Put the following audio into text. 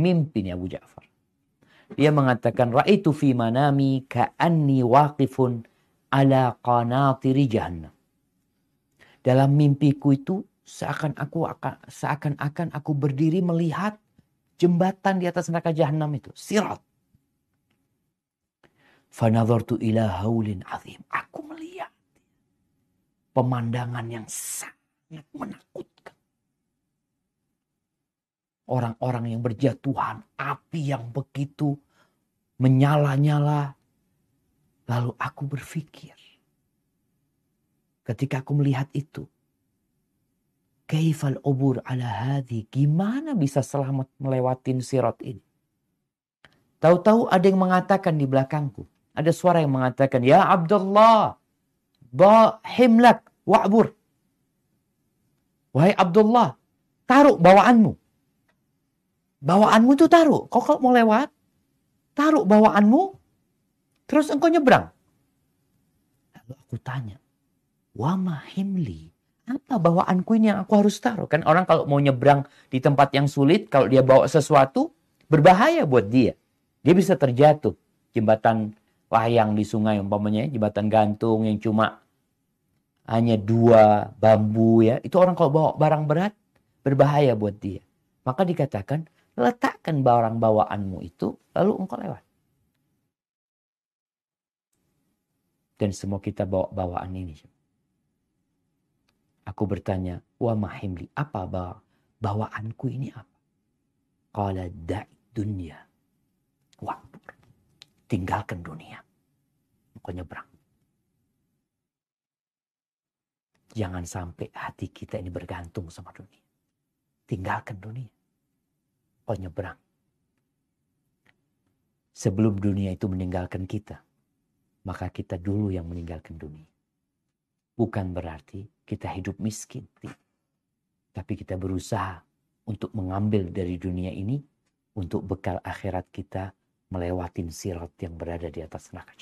Mimpi nih Abu Ja'far. Dia mengatakan, Ra'aitu fi manami ka'anni waqifun ala qanatiri jahannam. Dalam mimpiku itu seakan aku akan seakan-akan aku berdiri melihat jembatan di atas neraka jahanam itu, sirat. Fanadhartu ila haulin azim. Aku melihat pemandangan yang sangat menakutkan. Orang-orang yang berjatuhan, api yang begitu menyala-nyala. Lalu aku berpikir, ketika aku melihat itu, Kaifal ubur ala hadhi. Gimana bisa selamat melewatin sirat ini? Tahu-tahu ada yang mengatakan di belakangku. Ada suara yang mengatakan, Ya Abdullah, bahimlak wa'bur. Wahai Abdullah, taruh bawaanmu. Bawaanmu itu taruh. Kau kalau mau lewat, taruh bawaanmu, terus engkau nyebrang. Lalu aku tanya, wa mahimli, apa bawaanku ini yang aku harus taruh? Kan orang kalau mau nyebrang di tempat yang sulit, kalau dia bawa sesuatu, berbahaya buat dia. Dia bisa terjatuh. Jembatan layang di sungai umpamanya, jembatan gantung yang cuma hanya dua bambu ya. Itu orang kalau bawa barang berat, berbahaya buat dia. Maka dikatakan, letakkan barang bawaanmu itu, lalu engkau lewat. Dan semua kita bawa bawaan ini. Aku bertanya, wa mahimli, apa bawa, bawaanku ini apa? Qala da'i dunia. Waktu. Tinggalkan dunia. Kau nyebrang. Jangan sampai hati kita ini bergantung sama dunia. Tinggalkan dunia. Kau nyebrang. Sebelum dunia itu meninggalkan kita, maka kita dulu yang meninggalkan dunia. Bukan berarti kita hidup miskin. Tapi kita berusaha untuk mengambil dari dunia ini untuk bekal akhirat kita melewatin sirat yang berada di atas neraka